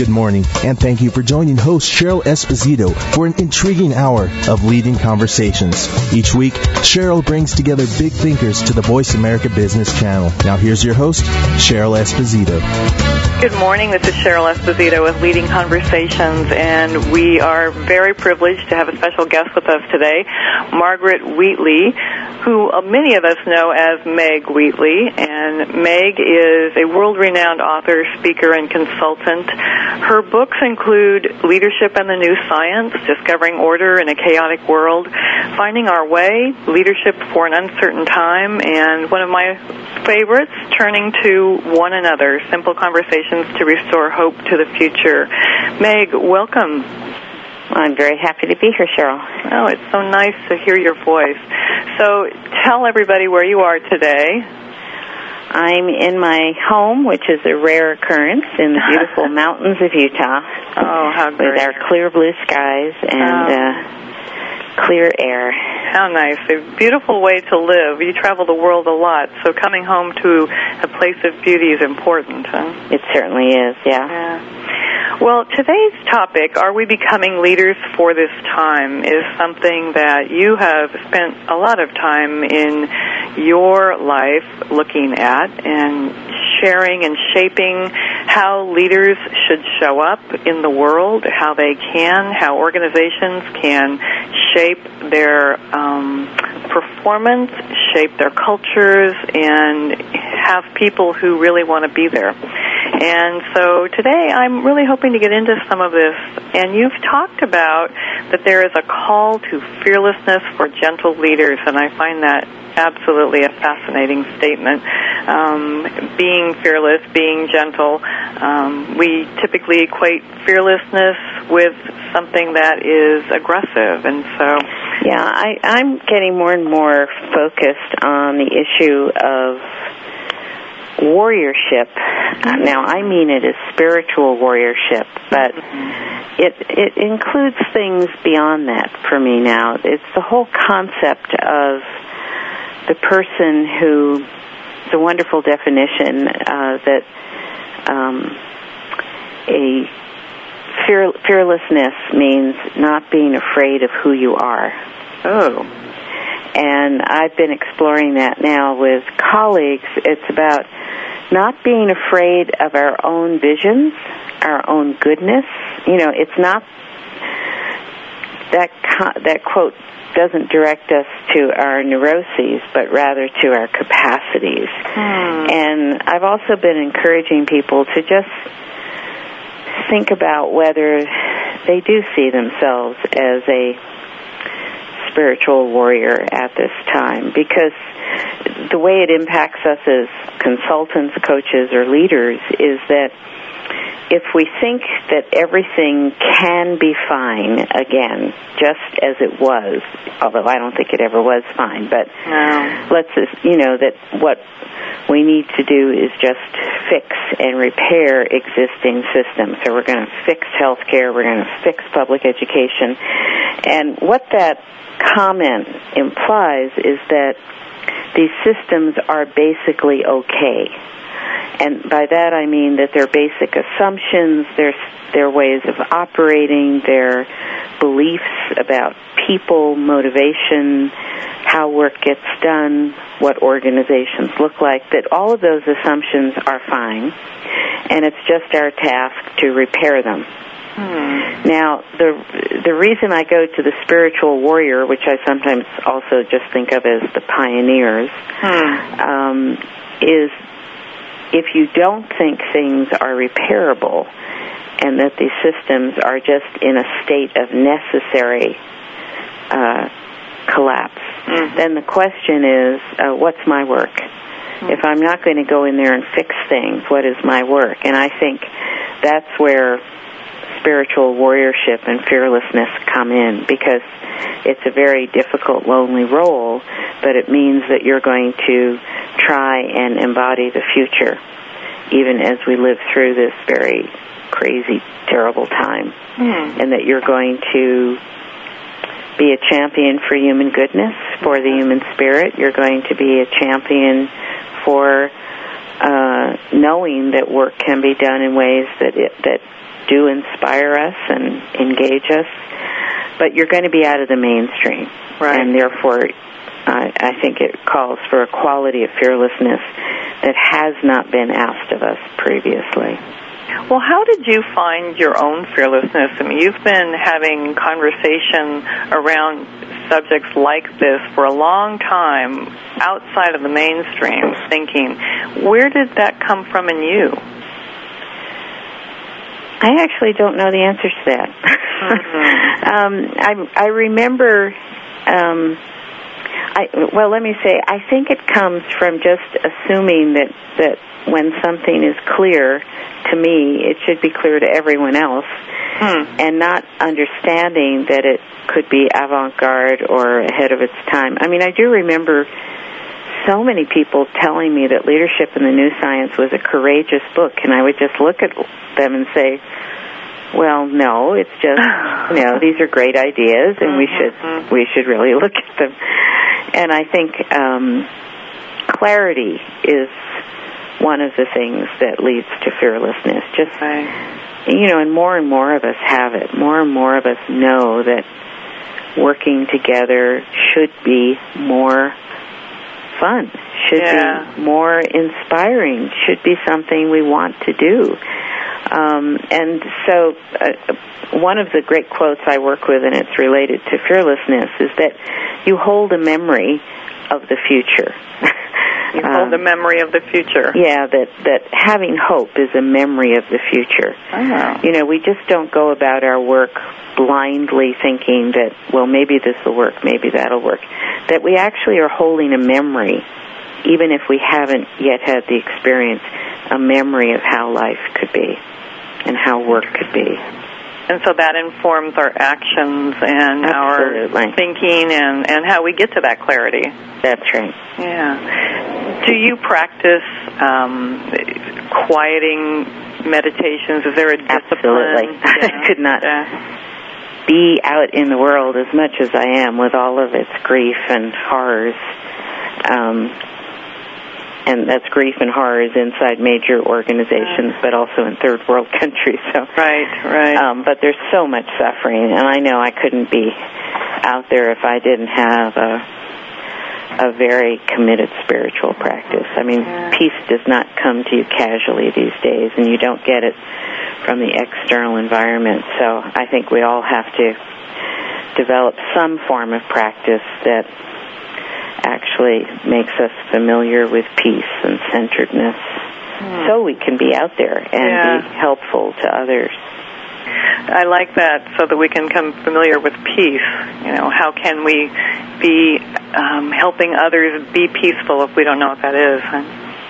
Good morning, and thank you for joining host Cheryl Esposito for an intriguing hour of leading conversations. Each week, Cheryl brings together big thinkers to the Voice America Business Channel. Now here's your host, Cheryl Esposito. Good morning. This is Cheryl Esposito with Leading Conversations, and we are very privileged to have a special guest with us today, Margaret Wheatley, who many of us know as Meg Wheatley. And Meg is a world-renowned author, speaker, and consultant. Her books include Leadership and the New Science, Discovering Order in a Chaotic World, Finding Our Way, Leadership for an Uncertain Time, and one of my favorites, Turning to One Another, Simple Conversations to Restore Hope to the Future. Meg, welcome. I'm very happy to be here, Cheryl. Oh, it's so nice to hear your voice. So tell everybody where you are today. I'm in my home, which is a rare occurrence in the beautiful mountains of Utah. Oh, how great. With our clear blue skies and Oh. uh, clear air. How nice. A beautiful way to live. You travel the world a lot, so coming home to a place of beauty is important, huh? It certainly is, yeah. Yeah. Well, today's topic, Are We Becoming Leaders for This Time, is something that you have spent a lot of time in your life looking at and sharing and shaping how leaders should show up in the world, how they can, how organizations can shape their um, performance, shape their cultures, and have people who really want to be there. And so today I'm really hoping to get into some of this. And you've talked about that there is a call to fearlessness for gentle leaders, and I find that absolutely a fascinating statement. Um, being fearless, being gentle, um, we typically equate fearlessness with something that is aggressive, and so Yeah, I, I'm getting more and more focused on the issue of warriorship. Uh, Now, I mean it as spiritual warriorship, but it it includes things beyond that for me now. It's the whole concept of the person who the wonderful definition uh, that um, a fear, fearlessness means not being afraid of who you are. oh, And I've been exploring that now with colleagues. It's about not being afraid of our own visions, our own goodness. You know, it's not that that quote doesn't direct us to our neuroses, but rather to our capacities. Hmm. And I've also been encouraging people to just think about whether they do see themselves as a spiritual warrior at this time because the way it impacts us as consultants, coaches, or leaders is that if we think that everything can be fine again, just as it was, although I don't think it ever was fine, but no. let's just, you know, that what we need to do is just fix and repair existing systems. So we're going to fix healthcare, we're going to fix public education. And what that comment implies is that these systems are basically okay. And by that I mean that their basic assumptions, their their ways of operating, their beliefs about people, motivation, how work gets done, what organizations look like, that all of those assumptions are fine, and it's just our task to repair them. Now, the the reason I go to the spiritual warrior, which I sometimes also just think of as the pioneers, um, is if you don't think things are repairable and that these systems are just in a state of necessary uh, collapse, then the question is, uh, what's my work? If I'm not going to go in there and fix things, what is my work? And I think that's where spiritual warriorship and fearlessness come in because it's a very difficult, lonely role, but it means that you're going to try and embody the future even as we live through this very crazy, terrible time. And that you're going to be a champion for human goodness, for the human spirit. You're going to be a champion for uh, knowing that work can be done in ways that it, that do inspire us and engage us, but you're going to be out of the mainstream. Right. And therefore, I, I think it calls for a quality of fearlessness that has not been asked of us previously. Well, how did you find your own fearlessness? I mean, you've been having conversation around subjects like this for a long time outside of the mainstream thinking. Where did that come from in you? I actually don't know the answer to that. Mm-hmm. um, I I remember. Um, I well, let me say. I think it comes from just assuming that that when something is clear to me, it should be clear to everyone else, hmm. and not understanding that it could be avant-garde or ahead of its time. I mean, I do remember so many people telling me that Leadership in the New Science was a courageous book, and I would just look at them and say, well, no, it's just you know these are great ideas, and we should Mm-hmm. we should really look at them. And I think um, clarity is one of the things that leads to fearlessness. Just Right. you know, and more and more of us have it. More and more of us know that working together should be more fun, should Yeah. be more inspiring, should be something we want to do. Um, and so, uh, one of the great quotes I work with, and it's related to fearlessness, is that you hold a memory of the future. You hold the um, memory of the future. Yeah, that that having hope is a memory of the future. Oh. You know, we just don't go about our work blindly thinking that well, maybe this will work, maybe that'll work. That we actually are holding a memory, even if we haven't yet had the experience, a memory of how life could be and how work could be. And so that informs our actions and Absolutely. our thinking and, and how we get to that clarity. That's right. Yeah. Do you practice um, quieting meditations? Is there a discipline? Absolutely. I could not Yeah. be out in the world as much as I am with all of its grief and horrors. Um, and that's grief and horrors inside major organizations, but also in third world countries. So, Right, right. um, but there's so much suffering, and I know I couldn't be out there if I didn't have a a very committed spiritual practice. I mean, Yeah. peace does not come to you casually these days, and you don't get it from the external environment. So I think we all have to develop some form of practice that actually makes us familiar with peace and centeredness hmm. so we can be out there and Yeah. be helpful to others. I like that so that we can come familiar with peace. You know, how can we be um, helping others be peaceful if we don't know what that is?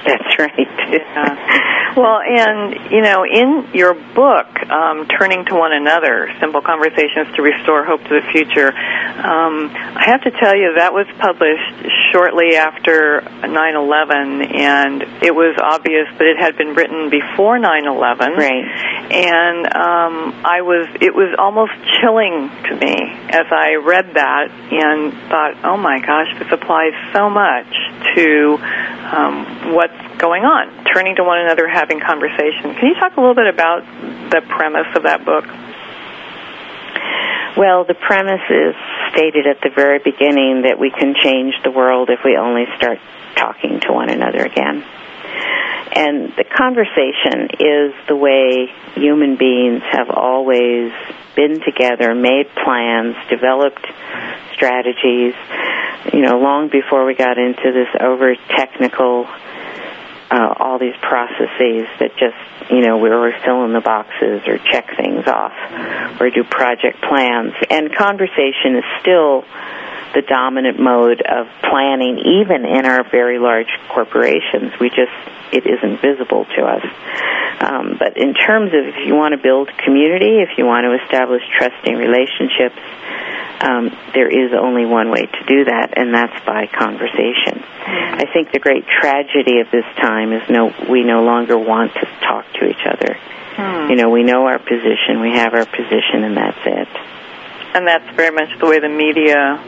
That's right. Yeah. Well, and you know, in your book, um, "Turning to One Another: Simple Conversations to Restore Hope to the Future," um, I have to tell you that was published shortly after 9/11, and it was obvious that it had been written before 9/11. Right. And um, I was, it was almost chilling to me as I read that and thought, oh my gosh, this applies so much to um, what's going on, turning to one another, having conversation. Can you talk a little bit about the premise of that book? Well, the premise is stated at the very beginning that we can change the world if we only start talking to one another again. And the conversation is the way human beings have always been together, made plans, developed strategies, you know, long before we got into this over technical, uh, all these processes that just, you know, we were fill in the boxes or check things off or do project plans. And conversation is still the dominant mode of planning, even in our very large corporations. We just, it isn't visible to us. Um, but in terms of if you want to build community, if you want to establish trusting relationships, um, there is only one way to do that, and that's by conversation. I think the great tragedy of this time is no, we no longer want to talk to each other. Hmm. You know, we know our position, we have our position, and that's it. And that's very much the way the media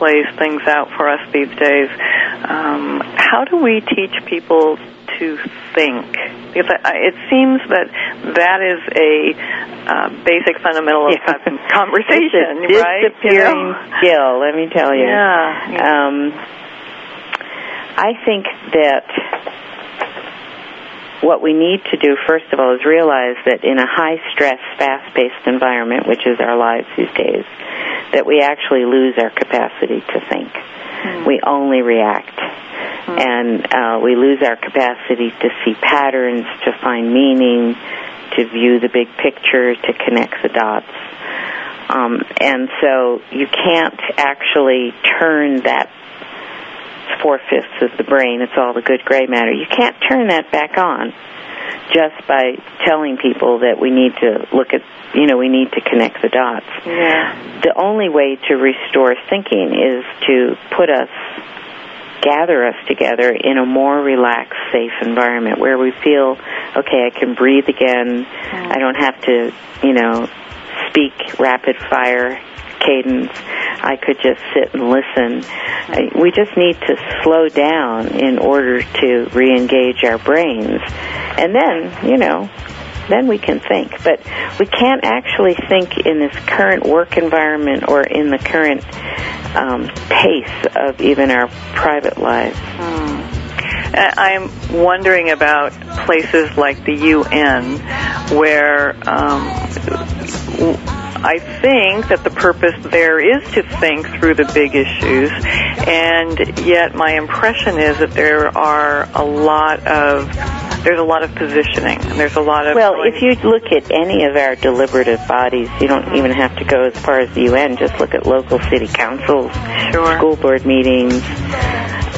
plays things out for us these days. Um, how do we teach people to think? Because it seems that that is a uh, basic fundamental of Yeah. conversation, It's a right? disappearing skill, let me tell you. Yeah. Um, I think that what we need to do, first of all, is realize that in a high stress, fast paced environment, which is our lives these days, that we actually lose our capacity to think. We only react. And uh, we lose our capacity to see patterns, to find meaning, to view the big picture, to connect the dots. Um, and so you can't actually turn that four fifths of the brain, it's all the good gray matter. You can't turn that back on just by telling people that we need to look at, you know, we need to connect the dots. Yeah. The only way to restore thinking is to put us, gather us together in a more relaxed, safe environment where we feel, okay, I can breathe again. I don't have to, you know, speak rapid fire cadence. I could just sit and listen. We just need to slow down in order to re-engage our brains. And then, you know, then we can think. But we can't actually think in this current work environment or in the current um, pace of even our private lives. Uh, I'm wondering about places like the UN, where um, I think that the purpose there is to think through the big issues, and yet my impression is that there are a lot of there's a lot of positioning. and There's a lot of Well, if you look at any of our deliberative bodies, you don't even have to go as far as the UN. Just look at local city councils, Sure. school board meetings,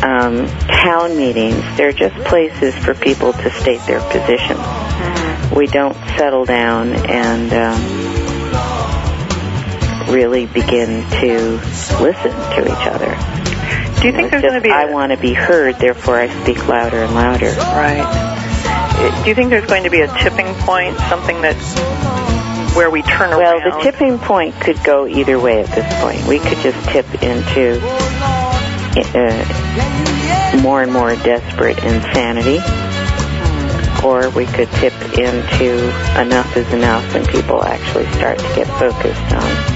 um, town meetings. They're just places for people to state their positions. Mm-hmm. We don't settle down and um, really begin to listen to each other. do you think there's going to be I a- want to be heard, therefore I speak louder and louder. Right. Do you think there's going to be a tipping point, something that where we turn Well, around? Well, the tipping point could go either way at this point. We could just tip into uh, more and more desperate insanity, or we could tip into enough is enough and people actually start to get focused on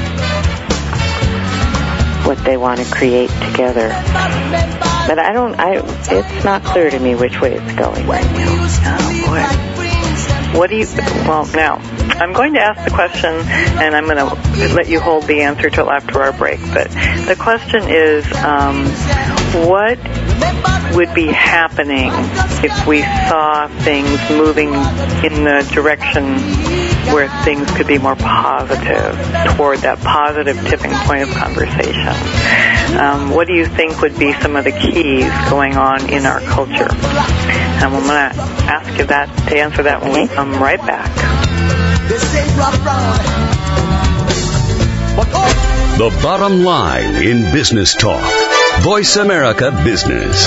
what they want to create together. But I don't, I, it's not clear to me which way it's going right now. Oh boy. What do you? Well, now I'm going to ask the question, and I'm going to let you hold the answer till after our break. But the question is, um, what would be happening if we saw things moving in the direction where things could be more positive toward that positive tipping point of conversation? Um, what do you think would be some of the keys going on in our culture? And I'm going to ask you that to answer that when we come right back. The bottom line in business talk. Voice America Business.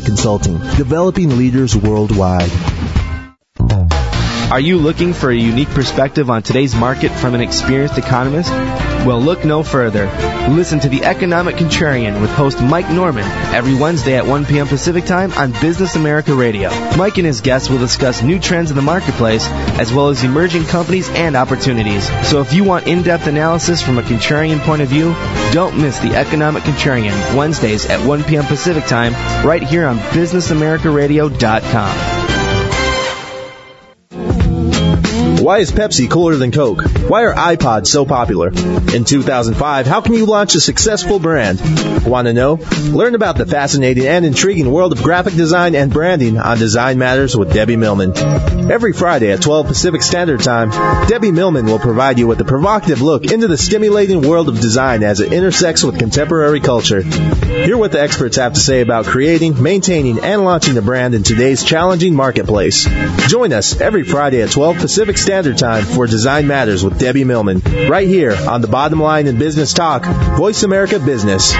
Consulting, developing leaders worldwide. Are you looking for a unique perspective on today's market from an experienced economist? Well, look no further. Listen to The Economic Contrarian with host Mike Norman every Wednesday at 1 p.m. Pacific Time on Business America Radio. Mike and his guests will discuss new trends in the marketplace as well as emerging companies and opportunities. So if you want in-depth analysis from a contrarian point of view, don't miss The Economic Contrarian Wednesdays at 1 p.m. Pacific Time right here on BusinessAmericaRadio.com. Why is Pepsi cooler than Coke? Why are iPods so popular? In 2005, how can you launch a successful brand? Want to know? Learn about the fascinating and intriguing world of graphic design and branding on Design Matters with Debbie Millman. Every Friday at 12 Pacific Standard Time, Debbie Millman will provide you with a provocative look into the stimulating world of design as it intersects with contemporary culture. Hear what the experts have to say about creating, maintaining, and launching a brand in today's challenging marketplace. Join us every Friday at 12 Pacific Standard Time for Design Matters with Debbie Millman, right here on the Bottom Line in Business Talk, Voice America Business.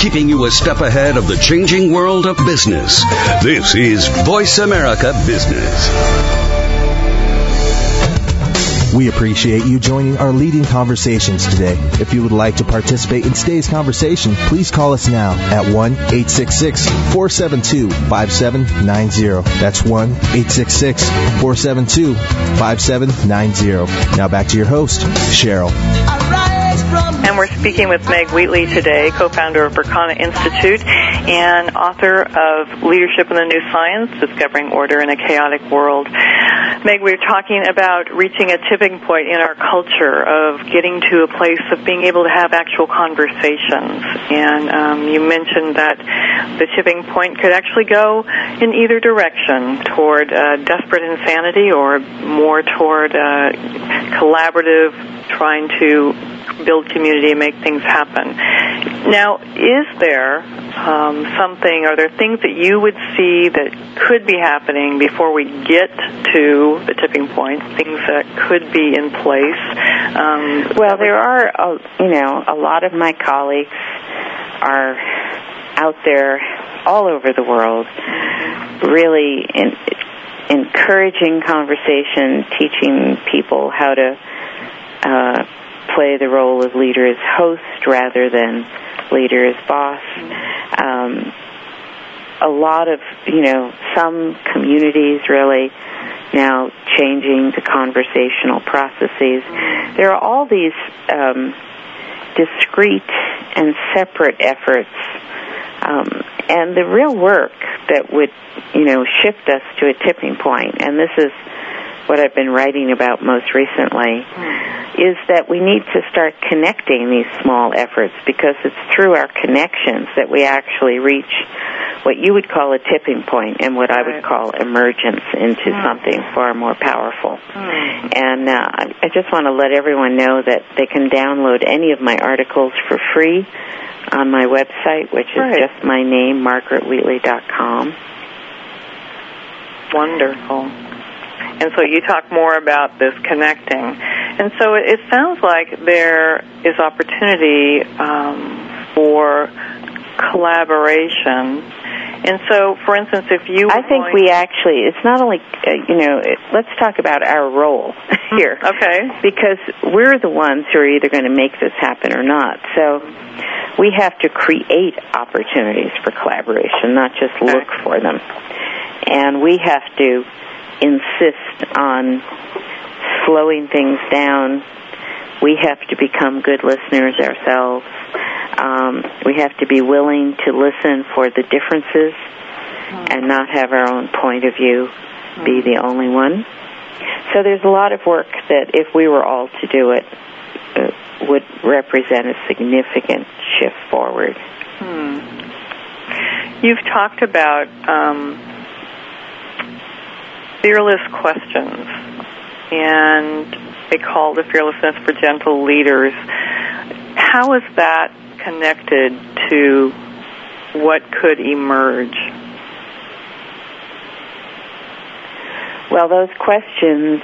Keeping you a step ahead of the changing world of business. This is Voice America Business. We appreciate you joining our leading conversations today. If you would like to participate in today's conversation, please call us now at 1 866 472 5790. That's 1 866 472 5790. Now back to your host, Cheryl. And we're speaking with Meg Wheatley today, co-founder of Berkana Institute and author of Leadership in the New Science, Discovering Order in a Chaotic World. Meg, we we're talking about reaching a tipping point in our culture of getting to a place of being able to have actual conversations. And um, you mentioned that the tipping point could actually go in either direction, toward uh, desperate insanity or more toward uh, collaborative, trying to build community and make things happen. Now, is there um, something, are there things that you would see that could be happening before we get to the tipping point, things that could be in place? Um, well, there are, a, you know, a lot of my colleagues are out there all over the world really in, encouraging conversation, teaching people how to uh, play the role of leader as host rather than leader as boss. Um, a lot of, you know, some communities really now changing the conversational processes. There are all these um, discrete and separate efforts. Um, and the real work that would, you know, shift us to a tipping point, and this is what I've been writing about most recently, is that we need to start connecting these small efforts because it's through our connections that we actually reach what you would call a tipping point and what I would call emergence into mm. something far more powerful. Mm. And uh, I just want to let everyone know that they can download any of my articles for free on my website, which is right. just my name, margaretwheatley.com. Wonderful. And so you talk more about this connecting. And so it, sounds like there is opportunity um, for collaboration. And so, for instance, if you I think we actually, it's not only, uh, you know, it, let's talk about our role here. okay. Because we're the ones who are either going to make this happen or not. So we have to create opportunities for collaboration, not just okay. look for them. And we have to insist on slowing things down. We have to become good listeners ourselves. Um, we have to be willing to listen for the differences and not have our own point of view be the only one. So there's a lot of work that, if we were all to do it, uh, would represent a significant shift forward. Hmm. You've talked about um, fearless questions, and they call the fearlessness for gentle leaders. How is that connected to what could emerge? Well, those questions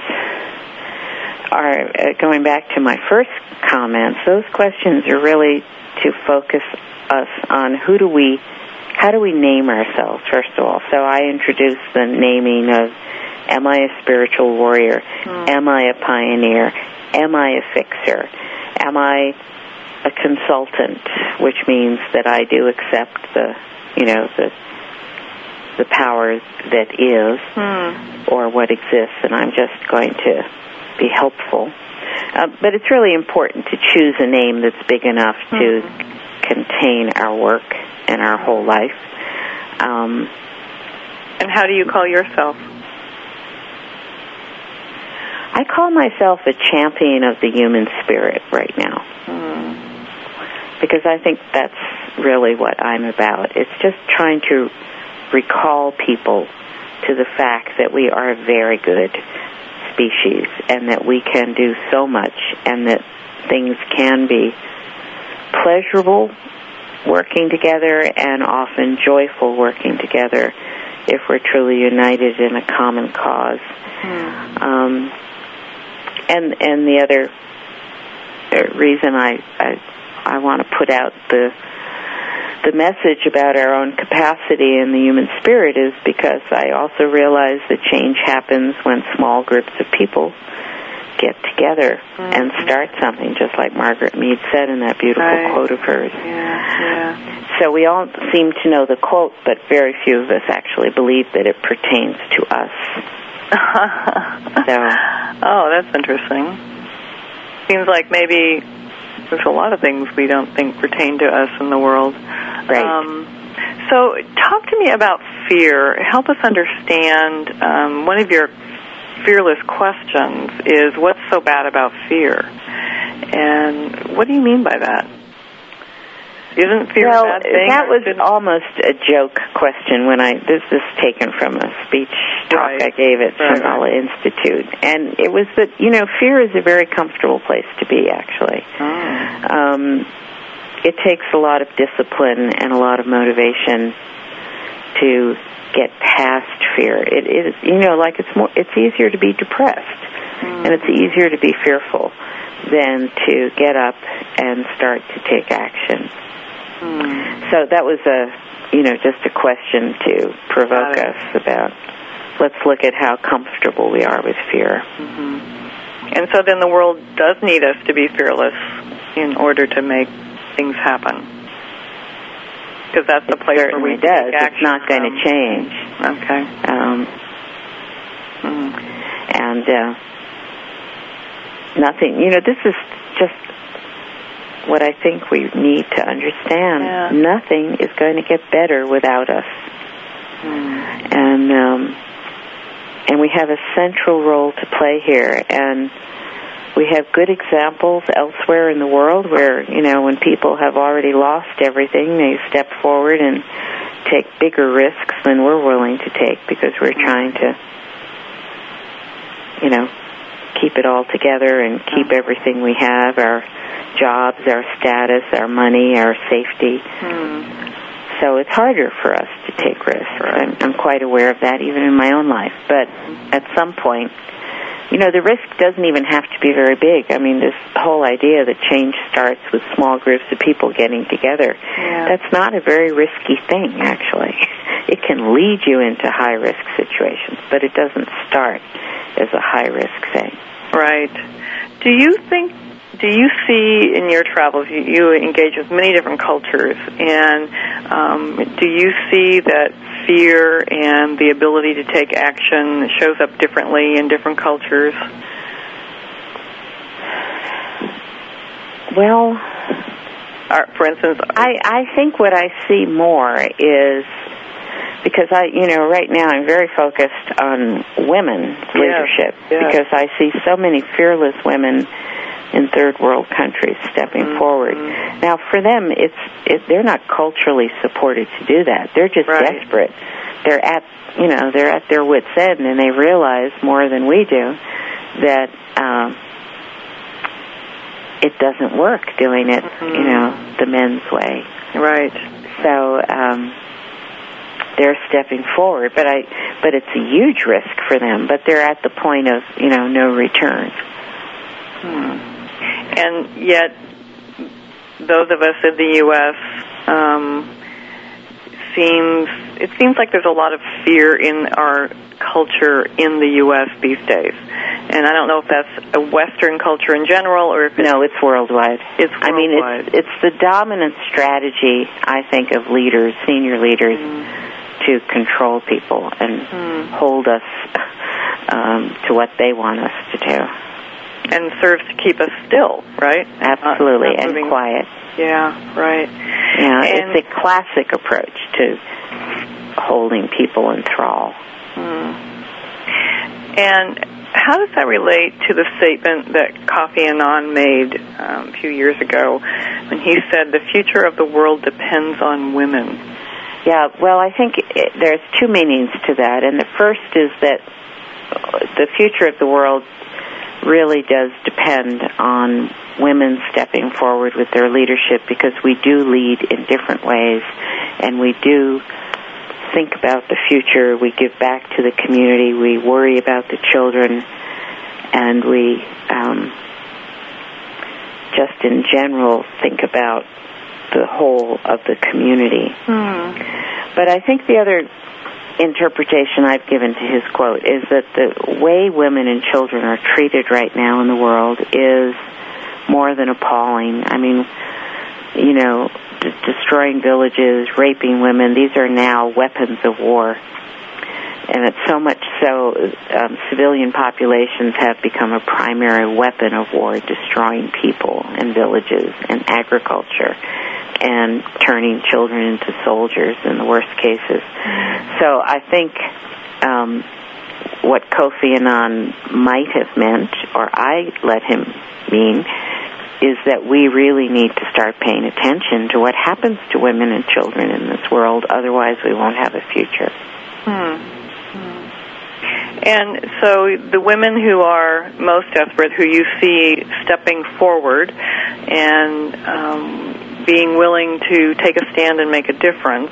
are uh, going back to my first comments. Those questions are really to focus us on who do we, how do we name ourselves, first of all. So I introduced the naming of Am I a spiritual warrior? Mm. Am I a pioneer? Am I a fixer? Am I a consultant, which means that I do accept the, you know, the the power that is mm. or what exists, and I'm just going to be helpful. Uh, but it's really important to choose a name that's big enough to hmm. contain our work and our whole life. Um, and how do you call yourself? I call myself a champion of the human spirit right now. Mm. Because I think that's really what I'm about. It's just trying to recall people to the fact that we are a very good species and that we can do so much and that things can be pleasurable working together and often joyful working together if we're truly united in a common cause. Mm. Um, and and the other reason I I, I want to put out the the message about our own capacity and the human spirit is because I also realize that change happens when small groups of people get together mm-hmm. and start something, just like Margaret Mead said in that beautiful right. quote of hers. Yeah, yeah. So we all seem to know the quote, but very few of us actually believe that it pertains to us. so, oh, that's interesting. Seems like maybe there's a lot of things we don't think pertain to us in the world. Right. Um, so, talk to me about fear. Help us understand. Um, one of your fearless questions is, "What's so bad about fear?" And what do you mean by that? Isn't fear well, a bad thing? that was Shouldn't- almost a joke question when I this is taken from a speech talk Right. I gave at Right, Shambhala Institute, and it was that you know fear is a very comfortable place to be actually. Oh. Um, it takes a lot of discipline and a lot of motivation to get past fear. It is you know like it's more it's easier to be depressed Mm. and it's easier to be fearful than to get up and start to take action. Mm. So that was a, you know, just a question to provoke us about. Let's look at how comfortable we are with fear. hmm And so then the world does need us to be fearless in order to make things happen. Because that's the place where we does. It's not going to change. Okay. Um, Mm. and uh, nothing. You know, this is just what I think we need to understand. Yeah. Nothing is going to get better without us. Mm. and um, and we have a central role to play here. And we have good examples elsewhere in the world where you know when people have already lost everything, they step forward and take bigger risks than we're willing to take because we're trying to, you know, keep it all together and keep everything we have our jobs, our status, our money, our safety. Mm. So it's harder for us to take risks. I'm, I'm quite aware of that even in my own life. But at some point, you know, the risk doesn't even have to be very big. I mean, this whole idea that change starts with small groups of people getting together, Yeah. that's not a very risky thing, actually. It can lead you into high risk situations, but it doesn't start as a high risk thing. Right. Do you think? Do you see in your travels you, you engage with many different cultures, and um, do you see that fear and the ability to take action shows up differently in different cultures? Well, Or, for instance, I, I think what I see more is because I, you know, right now I'm very focused on women leadership yes. because I see so many fearless women in third world countries stepping Mhm. forward. Now, for them, it's it, they're not culturally supported to do that. They're just Right. desperate. They're at, you know, they're at their wits' end, and they realize more than we do that. Um, it doesn't work doing it, you Mhm. know, the men's way. right. So um, they're stepping forward, but I, but it's a huge risk for them. But they're at the point of you know no return. Hmm. And yet, those of us in the U.S. Um, seems it seems like there's a lot of fear in our culture in the U.S. these days, and I don't know if that's a Western culture in general or if it's, No, it's worldwide. it's I mean, it's it's the dominant strategy I think of leaders, senior leaders, to control people and Hmm. hold us um, to what they want us to do. And serves to keep us still, right? Absolutely, Not- not and quiet. Yeah, right. Yeah, And- it's a classic approach to holding people in thrall. Hmm. And how does that relate to the statement that Kofi Annan made um, a few years ago when he said the future of the world depends on women? Yeah, well, I think it, there's two meanings to that, and the first is that the future of the world really does depend on women stepping forward with their leadership because we do lead in different ways and we do think about the future, we give back to the community, we worry about the children, and we um, just in general think about the whole of the community. Hmm. But I think the other interpretation I've given to his quote is that the way women and children are treated right now in the world is more than appalling. I mean, you know, d- destroying villages, raping women, these are now weapons of war. And it's so much so, um, civilian populations have become a primary weapon of war, destroying people and villages and agriculture and turning children into soldiers in the worst cases. So I think um, what Kofi Annan might have meant, or I let him mean, is that we really need to start paying attention to what happens to women and children in this world. Otherwise, we won't have a future. Hmm. And so the women who are most desperate, who you see stepping forward and um, being willing to take a stand and make a difference,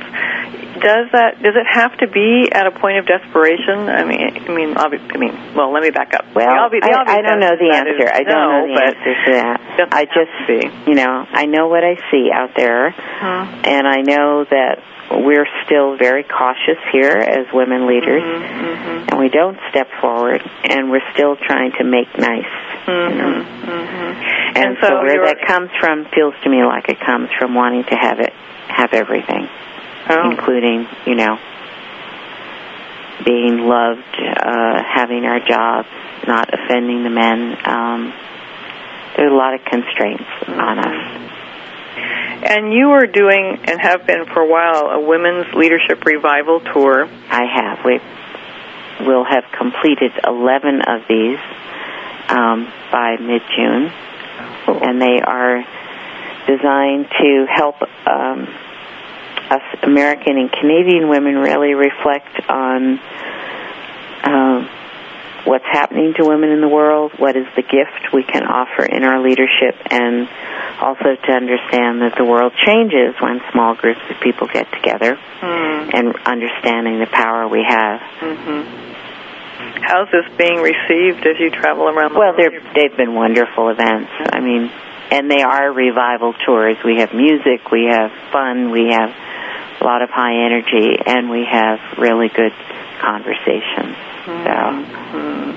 does that does it have to be at a point of desperation? I mean, I mean, obvi- I mean, well, let me back up. Well, obvi- the I, I don't know the answer I don't no, know the answer to that. I just, you know, I know what I see out there, Huh. and I know that we're still very cautious here as women leaders, Mhm, and we don't step forward, and we're still trying to make nice. Mhm, You know? mhm, mhm. And, And so, so where you're- that comes from feels to me like it comes from wanting to have it, have everything, Oh. including, you know, being loved, uh, having our jobs, not offending the men. Um, there's a lot of constraints on us. And you are doing and have been for a while a women's leadership revival tour. I have. We will have completed 11 of these um, by mid-June, and they are designed to help um, us American and Canadian women really reflect on um, what's happening to women in the world, what is the gift we can offer in our leadership, and also to understand that the world changes when small groups of people get together Hmm. and understanding the power we have. hmm How's this being received as you travel around the Well, world? they're, they've been wonderful events. I mean, and they are revival tours. We have music, we have fun, we have a lot of high energy, and we have really good conversations. So,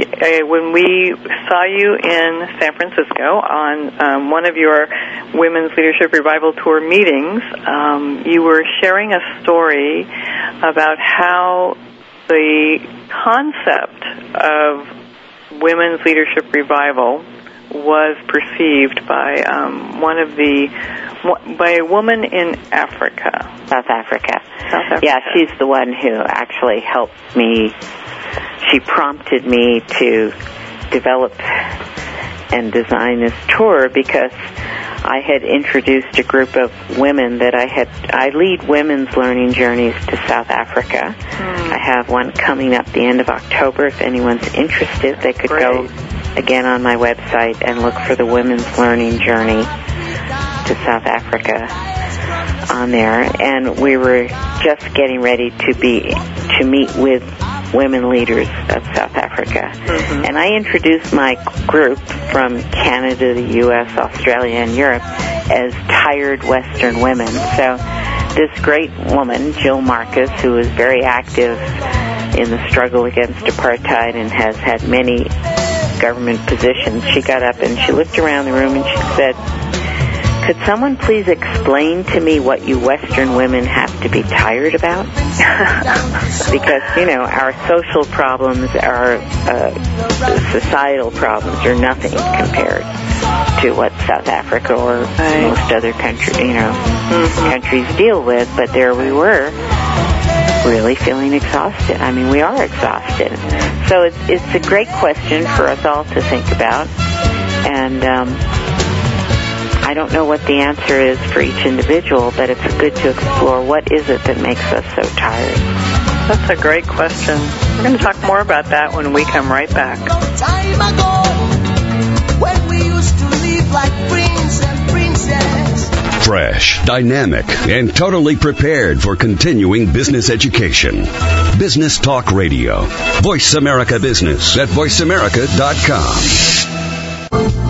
Uh, when we saw you in San Francisco on um, one of your Women's Leadership Revival Tour meetings, um, you were sharing a story about how the concept of women's leadership revival was perceived by um, one of the by a woman in Africa. South Africa. South Africa. Yeah, she's the one who actually helped me. She prompted me to develop and design this tour because I had introduced a group of women that I had. I lead women's learning journeys to South Africa. Hmm. I have one coming up the end of October. If anyone's interested, they could go again on my website and look for the women's learning journey to South Africa on there. And we were just getting ready to be to meet with women leaders of South Africa. Mm-hmm. And I introduced my group from Canada, the U.S., Australia, and Europe as tired Western women. So this great woman, Gill Marcus, who is very active in the struggle against apartheid and has had many government positions, she got up and she looked around the room and she said, could someone please explain to me what you Western women have to be tired about? because, you know, our social problems, our uh, societal problems are nothing compared to what South Africa or most other country, you know, countries deal with. But there we were really feeling exhausted. I mean, we are exhausted. So it's, it's a great question for us all to think about. And um, I don't know what the answer is for each individual, but it's good to explore what is it that makes us so tired. That's a great question. We're going to talk more about that when we come right back. Time ago, when we used to live like prince and princess. Fresh, dynamic, and totally prepared for continuing business education. Business Talk Radio. Voice America Business at voiceamerica.com.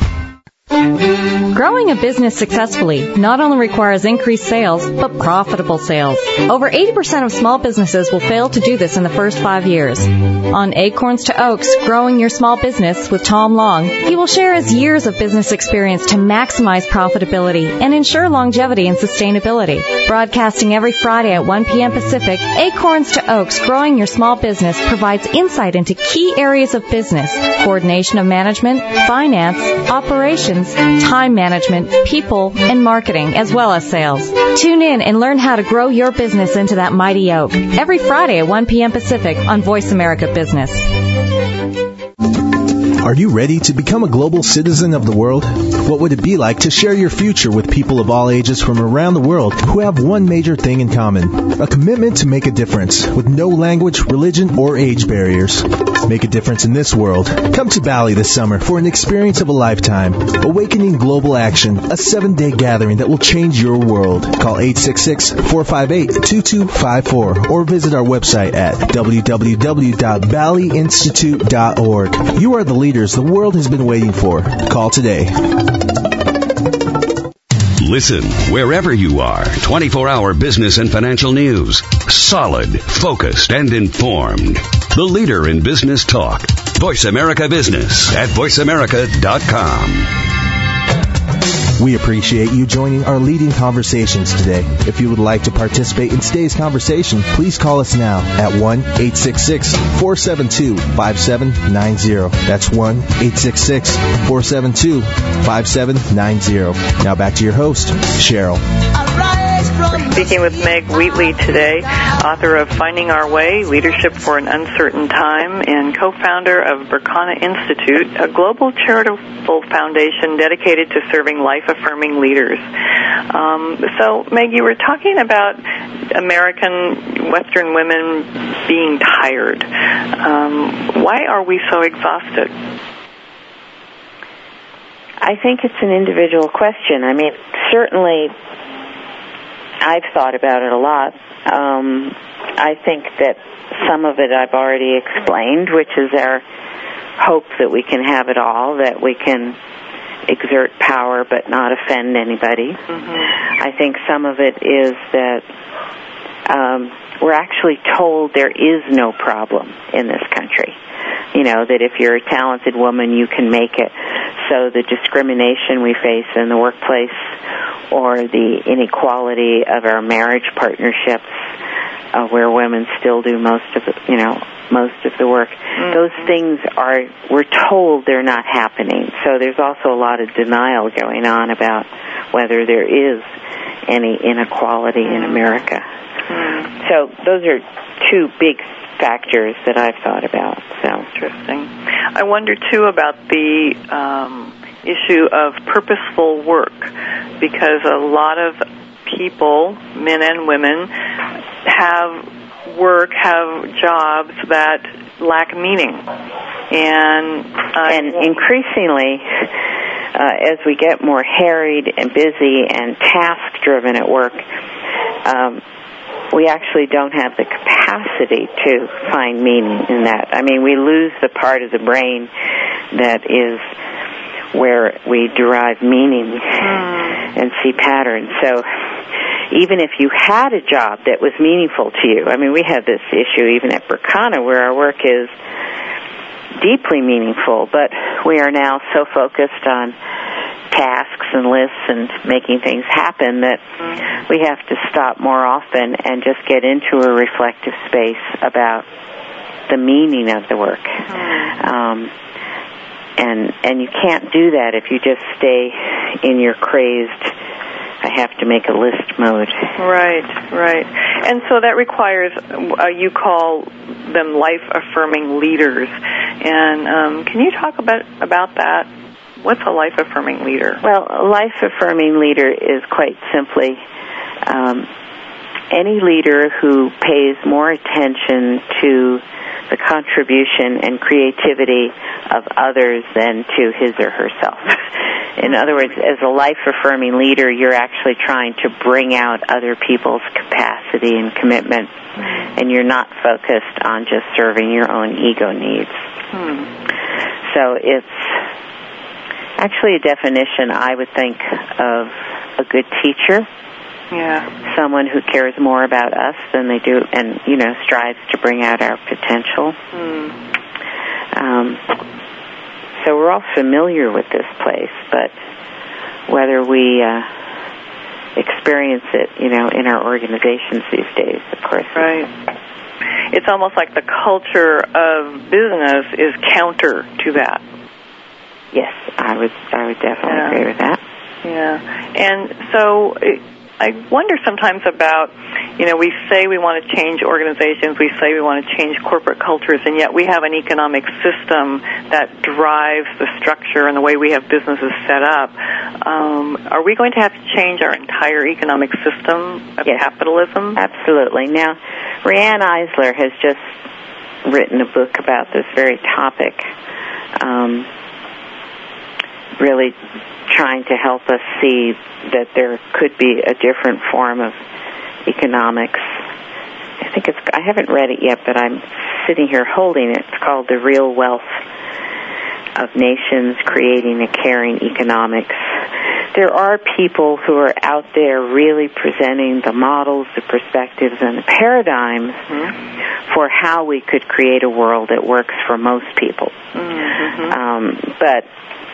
Growing a business successfully not only requires increased sales, but profitable sales. Over 80% of small businesses will fail to do this in the first five years. On Acorns to Oaks, Growing Your Small Business with Tom Long, he will share his years of business experience to maximize profitability and ensure longevity and sustainability. Broadcasting every Friday at 1 p.m. Pacific, Acorns to Oaks, Growing Your Small Business provides insight into key areas of business, coordination of management, finance, operations, time management, people, and marketing, as well as sales. Tune in and learn how to grow your business into that mighty oak every Friday at 1 p.m. Pacific on Voice America Business. Are you ready to become a global citizen of the world? What would it be like to share your future with people of all ages from around the world who have one major thing in common? A commitment to make a difference with no language, religion, or age barriers. Make a difference in this world. Come to Bali this summer for an experience of a lifetime. Awakening Global Action, a seven day gathering that will change your world. Call 866 458 2254 or visit our website at www.baliinstitute.org. You are the leaders the world has been waiting for. Call today. Listen wherever you are. 24 hour business and financial news. Solid, focused, and informed. The leader in business talk. Voice America Business at voiceamerica.com. We appreciate you joining our leading conversations today. If you would like to participate in today's conversation, please call us now at 1 866 472 5790. That's 1 866 472 5790. Now back to your host, Cheryl. We're speaking with Meg Wheatley today, author of Finding Our Way, Leadership for an Uncertain Time, and co-founder of Berkana Institute, a global charitable foundation dedicated to serving life-affirming leaders. Um, so, Meg, you were talking about American Western women being tired. Um, why are we so exhausted? I think it's an individual question. I mean, certainly I've thought about it a lot. Um, I think that some of it I've already explained, which is our hope that we can have it all, that we can exert power but not offend anybody. Mm-hmm. I think some of it is that um, we're actually told there is no problem in this country. You know, that if you're a talented woman, you can make it. So the discrimination we face in the workplace or the inequality of our marriage partnerships uh, where women still do most of the, you know, most of the work. Mm-hmm. Those things are, we're told they're not happening. So there's also a lot of denial going on about whether there is any inequality in America. Mm-hmm. So those are two big factors that I've thought about. So interesting. I wonder too about the um, issue of purposeful work because a lot of people, men and women, have work, have jobs that lack meaning, and uh, and increasingly. Uh, as we get more harried and busy and task driven at work, um, we actually don't have the capacity to find meaning in that. I mean, we lose the part of the brain that is where we derive meaning mm. and see patterns. So even if you had a job that was meaningful to you. I mean, we have this issue even at Berkana where our work is deeply meaningful, but we are now so focused on tasks and lists and making things happen that we have to stop more often and just get into a reflective space about the meaning of the work. Um, and and you can't do that if you just stay in your crazed I have to make a list mode. Right, right. And so that requires, uh, you call them life affirming leaders. And um, can you talk about, about that? What's a life affirming leader? Well, a life affirming leader is quite simply um, any leader who pays more attention to the contribution and creativity of others than to his or herself. In other words, as a life affirming leader, you're actually trying to bring out other people's capacity and commitment, and you're not focused on just serving your own ego needs. Hmm. So it's actually a definition I would think of a good teacher Yeah. someone who cares more about us than they do and you know strives to bring out our potential Hmm. um, so we're all familiar with this place but whether we uh, experience it you know in our organizations these days of course Right. It's almost like the culture of business is counter to that. yes i would i would definitely Yeah. agree with that Yeah. And so eh, I wonder sometimes about, you know, we say we want to change organizations, we say we want to change corporate cultures, and yet we have an economic system that drives the structure and the way we have businesses set up. Um, are we going to have to change our entire economic system of Yes. capitalism? Absolutely. Now, Riane Eisler has just written a book about this very topic, um, really trying to help us see that there could be a different form of economics. I think it's, I haven't read it yet, but I'm sitting here holding it. It's called The Real Wealth of Nations Creating a Caring Economics. There are people who are out there really presenting the models, the perspectives, and the paradigms for how we could create a world that works for most people. Mm-hmm. Um, but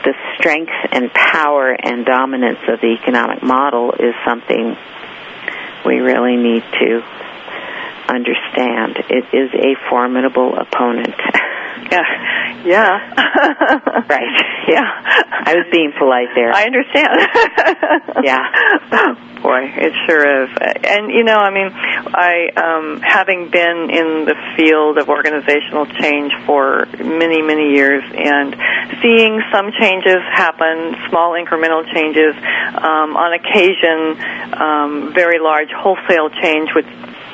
the strength and power and dominance of the economic model is something we really need to understand. It is a formidable opponent. Yeah. Yeah. right. Yeah. I was being polite there. I understand. Yeah. Boy, it sure is. And you know, I mean, I um having been in the field of organizational change for many, many years and seeing some changes happen, small incremental changes, um on occasion um very large wholesale change which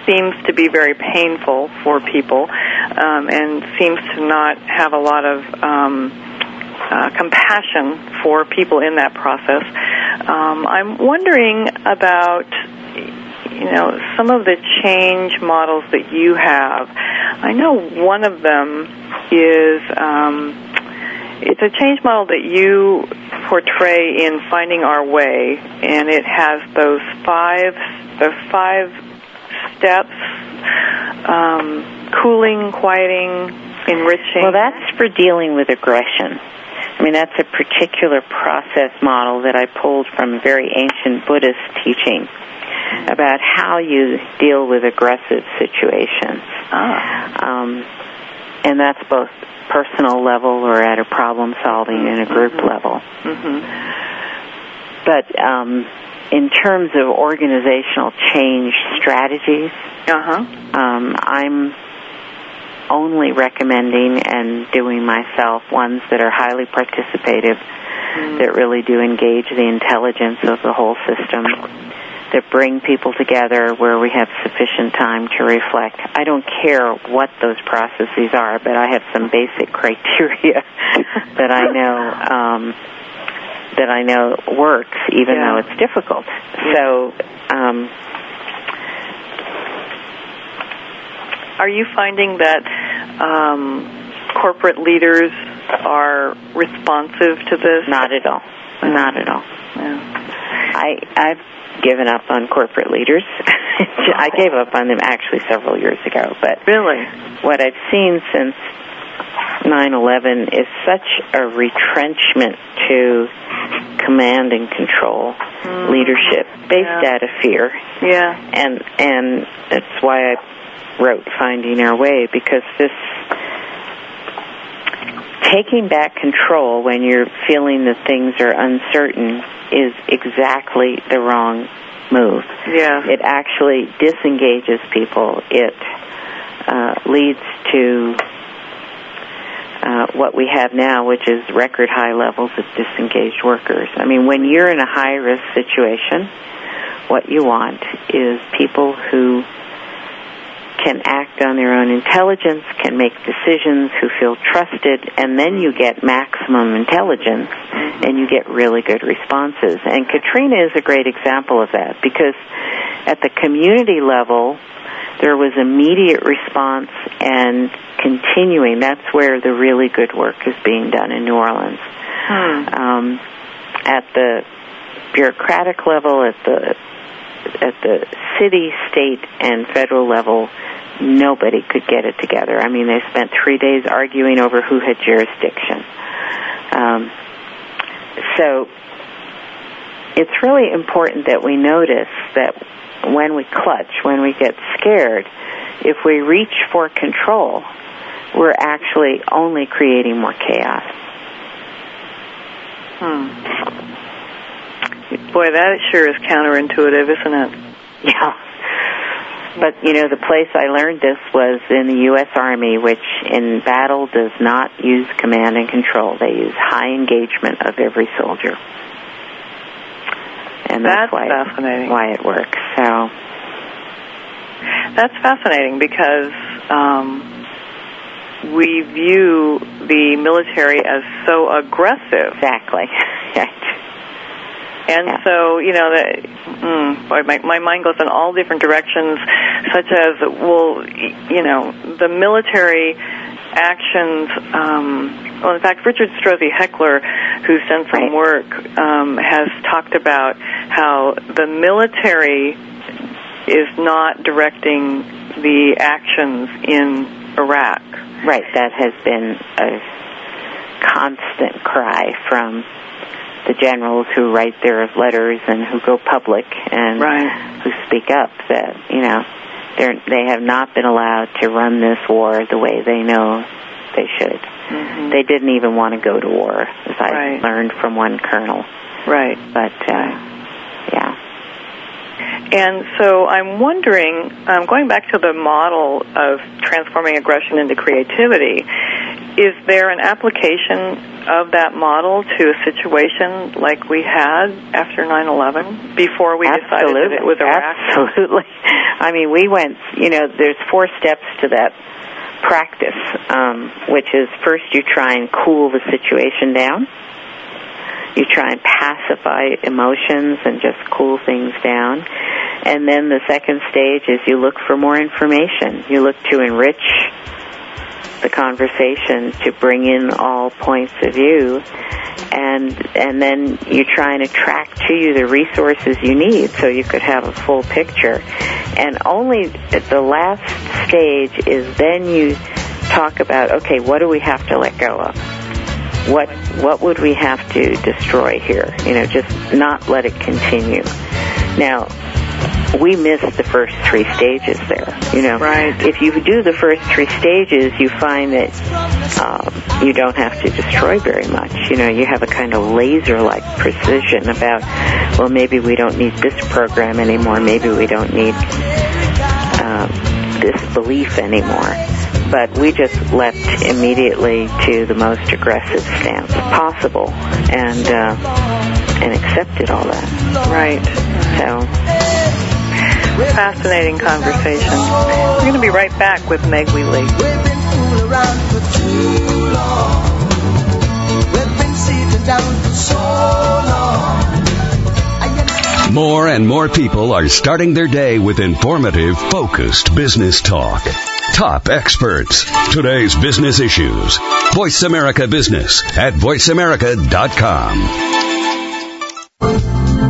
seems to be very painful for people um, and seems to not have a lot of um, uh, compassion for people in that process. Um, I'm wondering about you know some of the change models that you have. I know one of them is um, it's a change model that you portray in Finding Our Way, and it has those five the five steps: um, cooling, quieting, enriching. Well, that's for dealing with aggression. I mean, that's a particular process model that I pulled from very ancient Buddhist teaching about how you deal with aggressive situations. ah. Um, and that's both personal level or at a problem solving and a group level. hmm But um, in terms of organizational change strategies, Uh huh. um, I'm only recommending and doing myself ones that are highly participative, that really do engage the intelligence of the whole system, that bring people together where we have sufficient time to reflect. I don't care what those processes are, but I have some basic criteria that I know um, that I know works, even Yeah. though it's difficult. So. Um, Are you finding that um, corporate leaders are responsive to this? Not at all. Not at all. Yeah. I I've given up on corporate leaders. I gave up on them actually several years ago, but Really? what I've seen since 9/11 is such a retrenchment to command and control leadership based Mm. Yeah. out of fear Yeah. and and that's why I wrote Finding Our Way because this taking back control when you're feeling that things are uncertain is exactly the wrong move. Yeah. It actually disengages people. It uh, leads to uh, what we have now, which is record high levels of disengaged workers. I mean, when you're in a high risk situation, what you want is people who can act on their own intelligence, can make decisions, who feel trusted, and then you get maximum intelligence and you get really good responses. And Katrina is a great example of that because at the community level, there was immediate response and continuing. That's where the really good work is being done in New Orleans. Hmm. Um, at the bureaucratic level, at the at the city, state, and federal level, nobody could get it together. I mean, they spent three days arguing over who had jurisdiction. Um, so it's really important that we notice that when we clutch, when we get scared, if we reach for control, we're actually only creating more chaos. Hmm. Boy, that sure is counterintuitive, isn't it? Yeah. But, you know, the place I learned this was in the U.S. Army, which in battle does not use command and control. They use high engagement of every soldier. And that's, That's why, fascinating. why it works. So, That's fascinating because um, we view the military as so aggressive. exactly. And Yeah. so, you know, that, mm, boy, my, my mind goes in all different directions, such as, well, you know, the military actions. Um, well, in fact, Richard Strozzi Heckler, who's done some Right. work, um, has talked about how the military is not directing the actions in Iraq. Right. That has been a constant cry from the generals who write their letters and who go public and Right. who speak up that you know they're they have not been allowed to run this war the way they know they should. Mhm. They didn't even want to go to war, as I Right. learned from one colonel. Right. But uh, yeah, And so I'm wondering, um, going back to the model of transforming aggression into creativity, is there an application of that model to a situation like we had after 9/11 before we decided absolutely, it was Iraq? absolutely. I mean, we went. You know, there's four steps to that practice, um, which is first you try and cool the situation down. You try and pacify emotions and just cool things down. And then the second stage is you look for more information. You look to enrich the conversation to bring in all points of view and and then you try and attract to you the resources you need so you could have a full picture and only the last stage is then you talk about okay what do we have to let go of what what would we have to destroy here? You know just not let it continue. Now we missed the first three stages there you know. Right. if you do the first three stages you find that um, you don't have to destroy very much. You know you have a kind of laser like precision about well maybe we don't need this program anymore. Maybe we don't need um, this belief anymore but we just leapt immediately to the most aggressive stance possible and uh, and accepted all that Right. so Fascinating conversation. We're going to be right back with Meg Wheatley. We've been fooling around for too long. We've been sitting down for so long. I am More and more people are starting their day with informative, focused business talk. Top experts. Today's business issues. Voice America Business at voiceamerica.com.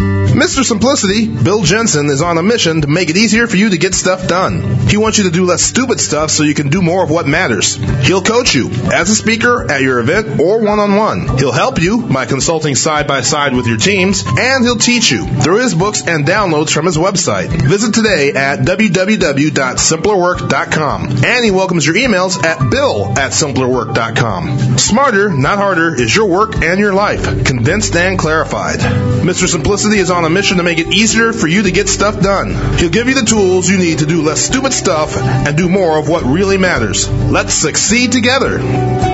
Mr. Simplicity, Bill Jensen, is on a mission to make it easier for you to get stuff done. He wants you to do less stupid stuff so you can do more of what matters. He'll coach you as a speaker at your event or one on one. He'll help you by consulting side by side with your teams, and he'll teach you through his books and downloads from his website. Visit today at www.simplerwork.com. And he welcomes your emails at bill at simplerwork.com. Smarter, not harder, is your work and your life, condensed and clarified. Mr. Simplicity is on a mission to make it easier for you to get stuff done. He'll give you the tools you need to do less stupid stuff and do more of what really matters. Let's succeed together.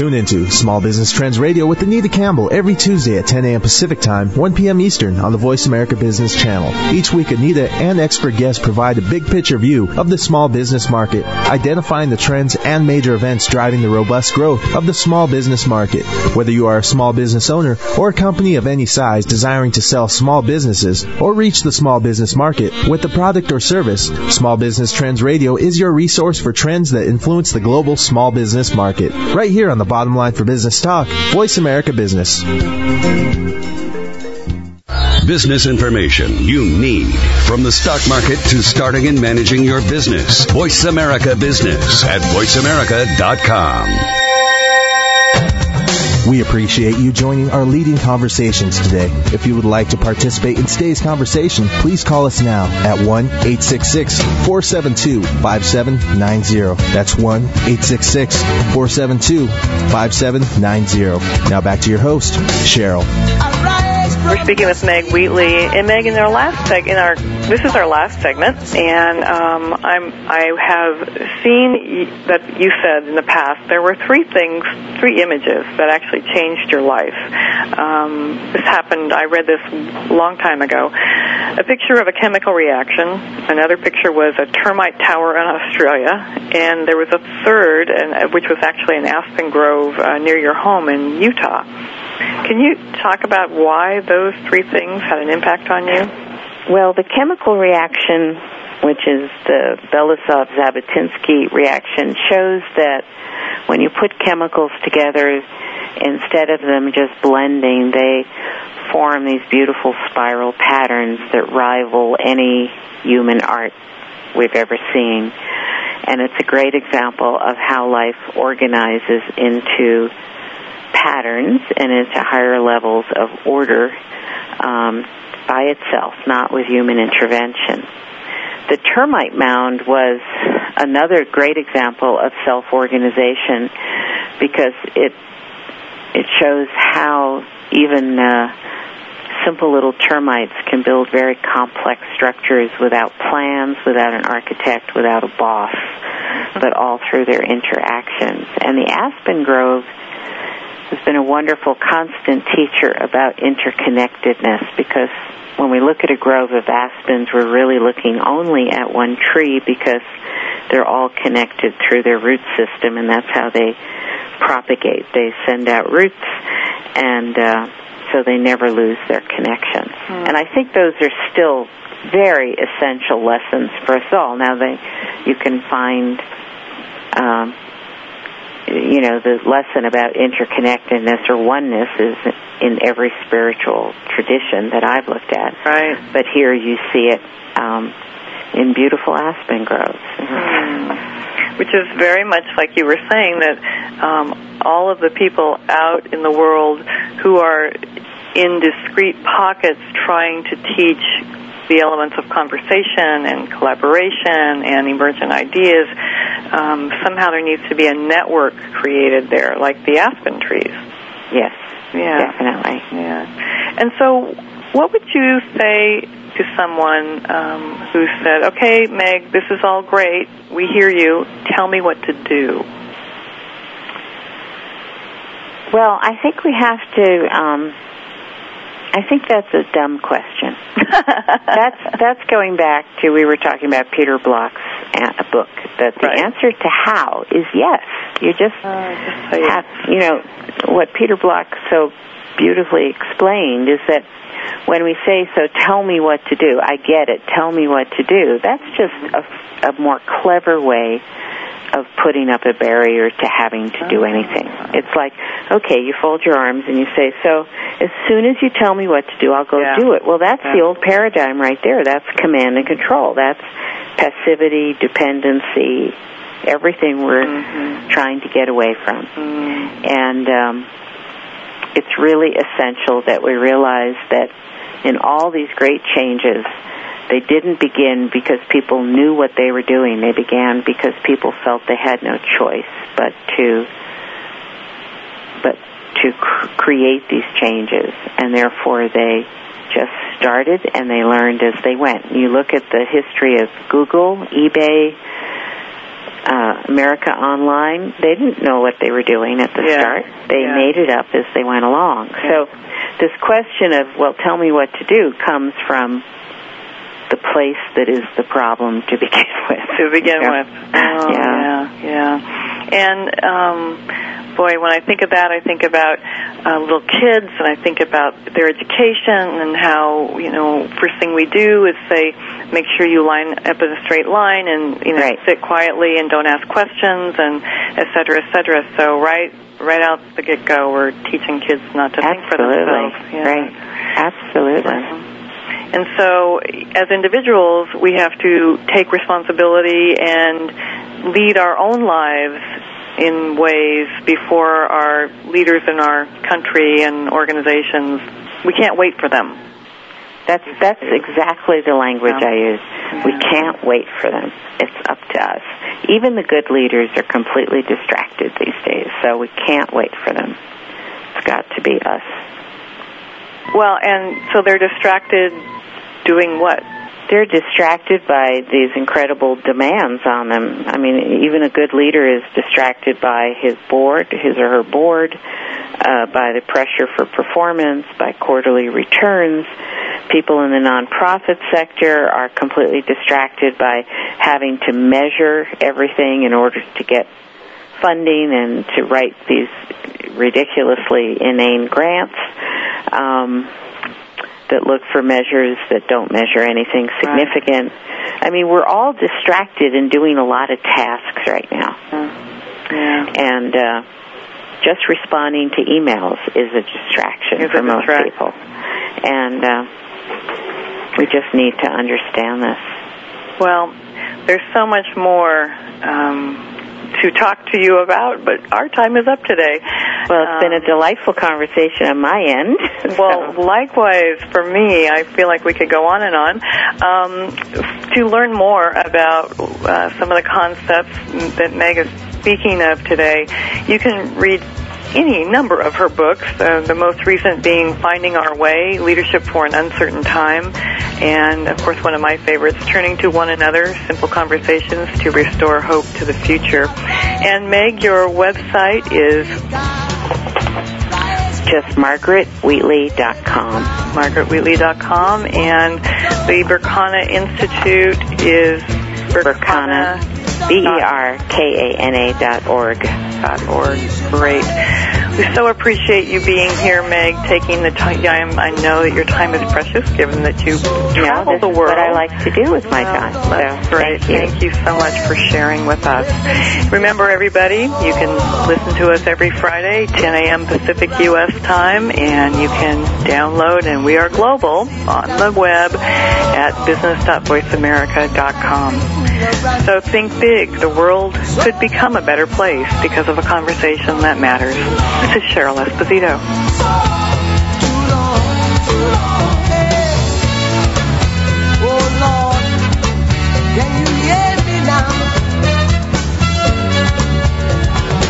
Tune into Small Business Trends Radio with Anita Campbell every Tuesday at 10 a.m. Pacific Time, 1 p.m. Eastern on the Voice America Business Channel. Each week, Anita and expert guests provide a big picture view of the small business market, identifying the trends and major events driving the robust growth of the small business market. Whether you are a small business owner or a company of any size desiring to sell small businesses or reach the small business market with a product or service, Small Business Trends Radio is your resource for trends that influence the global small business market. Right here on the bottom line for business talk, Voice America Business. Business information you need from the stock market to starting and managing your business. Voice America Business at voiceamerica.com. We appreciate you joining our leading conversations today. If you would like to participate in today's conversation, please call us now at 1-866-472-5790. That's 1-866-472-5790. Now back to your host, Cheryl. We're speaking with Meg Wheatley, and Meg, in our last seg, in our this is our last segment, and um, I'm I have seen that you said in the past there were three things, three images that actually changed your life. Um, this happened. I read this a long time ago. A picture of a chemical reaction. Another picture was a termite tower in Australia, and there was a third, and which was actually an aspen grove uh, near your home in Utah. Can you talk about why those three things had an impact on you? Well, the chemical reaction, which is the Belousov-Zhabotinsky reaction, shows that when you put chemicals together, instead of them just blending, they form these beautiful spiral patterns that rival any human art we've ever seen. And it's a great example of how life organizes into patterns and into higher levels of order um, by itself, not with human intervention. The termite mound was another great example of self-organization because it it shows how even uh, simple little termites can build very complex structures without plans, without an architect, without a boss, but all through their interactions. And the aspen grove has been a wonderful constant teacher about interconnectedness because when we look at a grove of aspens, we're really looking only at one tree because they're all connected through their root system, and that's how they propagate. They send out roots, and uh, so they never lose their connections. Mm. And I think those are still very essential lessons for us all. Now, they you can find. Um, you know, the lesson about interconnectedness or oneness is in every spiritual tradition that I've looked at. Right. But here you see it um, in beautiful aspen groves. Mm. Which is very much like you were saying that um, all of the people out in the world who are in discrete pockets trying to teach the elements of conversation and collaboration and emergent ideas, um, somehow there needs to be a network created there, like the aspen trees. Yes. Yeah. Definitely. Yeah. And so, what would you say to someone um, who said, "Okay, Meg, this is all great. We hear you. Tell me what to do." Well, I think we have to. Um, I think that's a dumb question. that's that's going back to we were talking about Peter Block's a book. That the Right. answer to how is yes. You just Uh, just have, you know, what Peter Block so beautifully explained is that when we say, so tell me what to do, I get it, tell me what to do, that's just a, a more clever way of putting up a barrier to having to do anything. It's like, okay, you fold your arms and you say, so as soon as you tell me what to do, I'll go Yeah. do it. Well, that's the old paradigm right there. That's command and control. That's passivity, dependency, everything we're Mhm. trying to get away from. Mm. And um, it's really essential that we realize that in all these great changes, they didn't begin because people knew what they were doing. They began because people felt they had no choice but to but to cr- create these changes, and therefore they just started and they learned as they went. You look at the history of Google, eBay, uh, America Online, they didn't know what they were doing at the Yeah. start. They Yeah. made it up as they went along. So this question of, well, tell me what to do comes from the place that is the problem to begin with. to begin Yeah. with. Oh, Yeah. yeah, yeah. And um, boy, when I think of that, I think about uh, little kids, and I think about their education and how you know first thing we do is say, make sure you line up in a straight line, and you know Right. sit quietly and don't ask questions, and et cetera, et cetera. So right. Right out the get go, we're teaching kids not to think for themselves. Yeah. Right. Absolutely. And so, as individuals, we have to take responsibility and lead our own lives in ways before our leaders in our country and organizations. We can't wait for them. That's that's exactly the language Yeah. I use. We can't wait for them. It's up to us. Even the good leaders are completely distracted these days, so we can't wait for them. It's got to be us. Well, and so they're distracted doing what? They're distracted by these incredible demands on them. I mean, even a good leader is distracted by his board, his or her board, uh, by the pressure for performance, by quarterly returns. People in the nonprofit sector are completely distracted by having to measure everything in order to get funding and to write these ridiculously inane grants. Um, that look for measures that don't measure anything significant. I mean, we're all distracted and doing a lot of tasks right now. Yeah. And uh, just responding to emails is a distraction Is a for most distraction. people. And uh, we just need to understand this. Well, there's so much more um, to talk to you about, but our time is up today. Well, it's been Um, a delightful conversation on my end. Well, So- likewise for me, I feel like we could go on and on. Um, to learn more about uh, some of the concepts that Meg is speaking of today, you can read any number of her books, uh, the most recent being Finding Our Way, Leadership for an Uncertain Time, and of course one of my favorites, Turning to One Another, Simple Conversations to Restore Hope to the Future. And Meg, your website is just margaretwheatley.com. margaretwheatley.com, and the Berkana Institute is Berkana, B-E-R-K-A-N-A dot org. dot org. Great. We so appreciate you being here, Meg, taking the time. I know that your time is precious, given that you Yeah, travel this the is world. what I like to do with my time. Well, That's so, great. Thank you. so much for sharing with us. Remember, everybody, you can listen to us every Friday, 10 a.m. Pacific U.S. time, and you can download, and we are global on the web at business.voiceamerica.com. So think big. The world could become a better place because of a conversation that matters. This is Cheryl Esposito.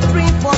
three, four,